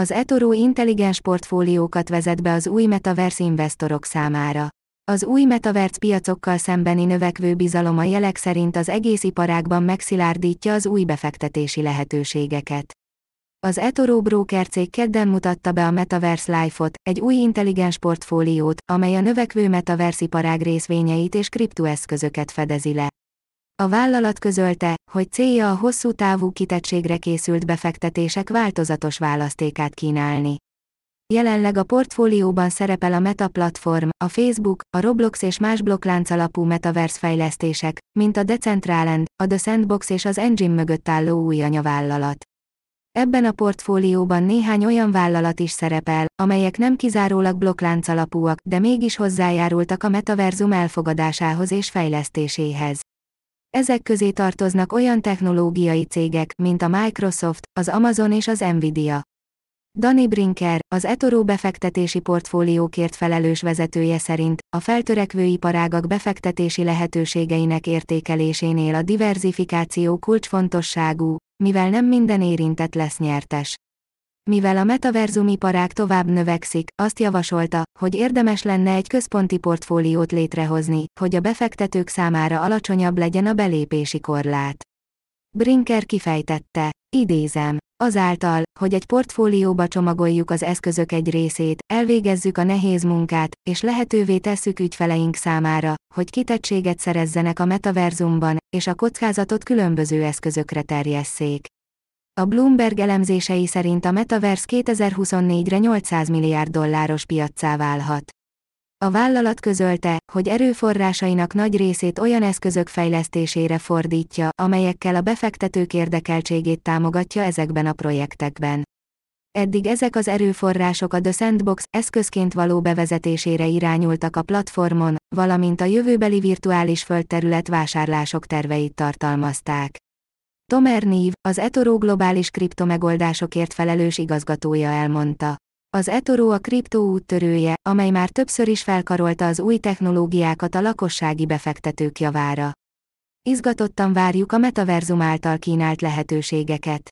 Az eToro intelligens portfóliókat vezet be az új Metaverse investorok számára. Az új Metaverse piacokkal szembeni növekvő bizalom a jelek szerint az egész iparágban megszilárdítja az új befektetési lehetőségeket. Az eToro Broker cég kedden mutatta be a Metaverse Life-ot, egy új intelligens portfóliót, amely a növekvő Metaverse iparág részvényeit és kriptoeszközöket fedezi le. A vállalat közölte, hogy célja a hosszú távú kitettségre készült befektetések változatos választékát kínálni. Jelenleg a portfólióban szerepel a Meta platform, a Facebook, a Roblox és más blokklánc alapú metaverse fejlesztések, mint a Decentraland, a The Sandbox és az Engine mögött álló új anyavállalat. Ebben a portfólióban néhány olyan vállalat is szerepel, amelyek nem kizárólag blokklánc alapúak, de mégis hozzájárultak a metaverzum elfogadásához és fejlesztéséhez. Ezek közé tartoznak olyan technológiai cégek, mint a Microsoft, az Amazon és az Nvidia. Danny Brinker, az eToro befektetési portfóliókért felelős vezetője szerint, a feltörekvő iparágak befektetési lehetőségeinek értékelésénél a diversifikáció kulcsfontosságú, mivel nem minden érintett lesz nyertes. Mivel a metaverzum iparág tovább növekszik, azt javasolta, hogy érdemes lenne egy központi portfóliót létrehozni, hogy a befektetők számára alacsonyabb legyen a belépési korlát. Brinker kifejtette, idézem, azáltal, hogy egy portfólióba csomagoljuk az eszközök egy részét, elvégezzük a nehéz munkát, és lehetővé tesszük ügyfeleink számára, hogy kitettséget szerezzenek a metaverzumban, és a kockázatot különböző eszközökre terjesszék. A Bloomberg elemzései szerint a Metaverse 2024-re 800 milliárd dolláros piaccá válhat. A vállalat közölte, hogy erőforrásainak nagy részét olyan eszközök fejlesztésére fordítja, amelyekkel a befektetők érdekeltségét támogatja ezekben a projektekben. Eddig ezek az erőforrások a The Sandbox eszközként való bevezetésére irányultak a platformon, valamint a jövőbeli virtuális földterület vásárlások terveit tartalmazták. Tomer Nív, az eToro globális kriptomegoldásokért felelős igazgatója elmondta. Az eToro a kriptó úttörője, amely már többször is felkarolta az új technológiákat a lakossági befektetők javára. Izgatottan várjuk a metaverzum által kínált lehetőségeket.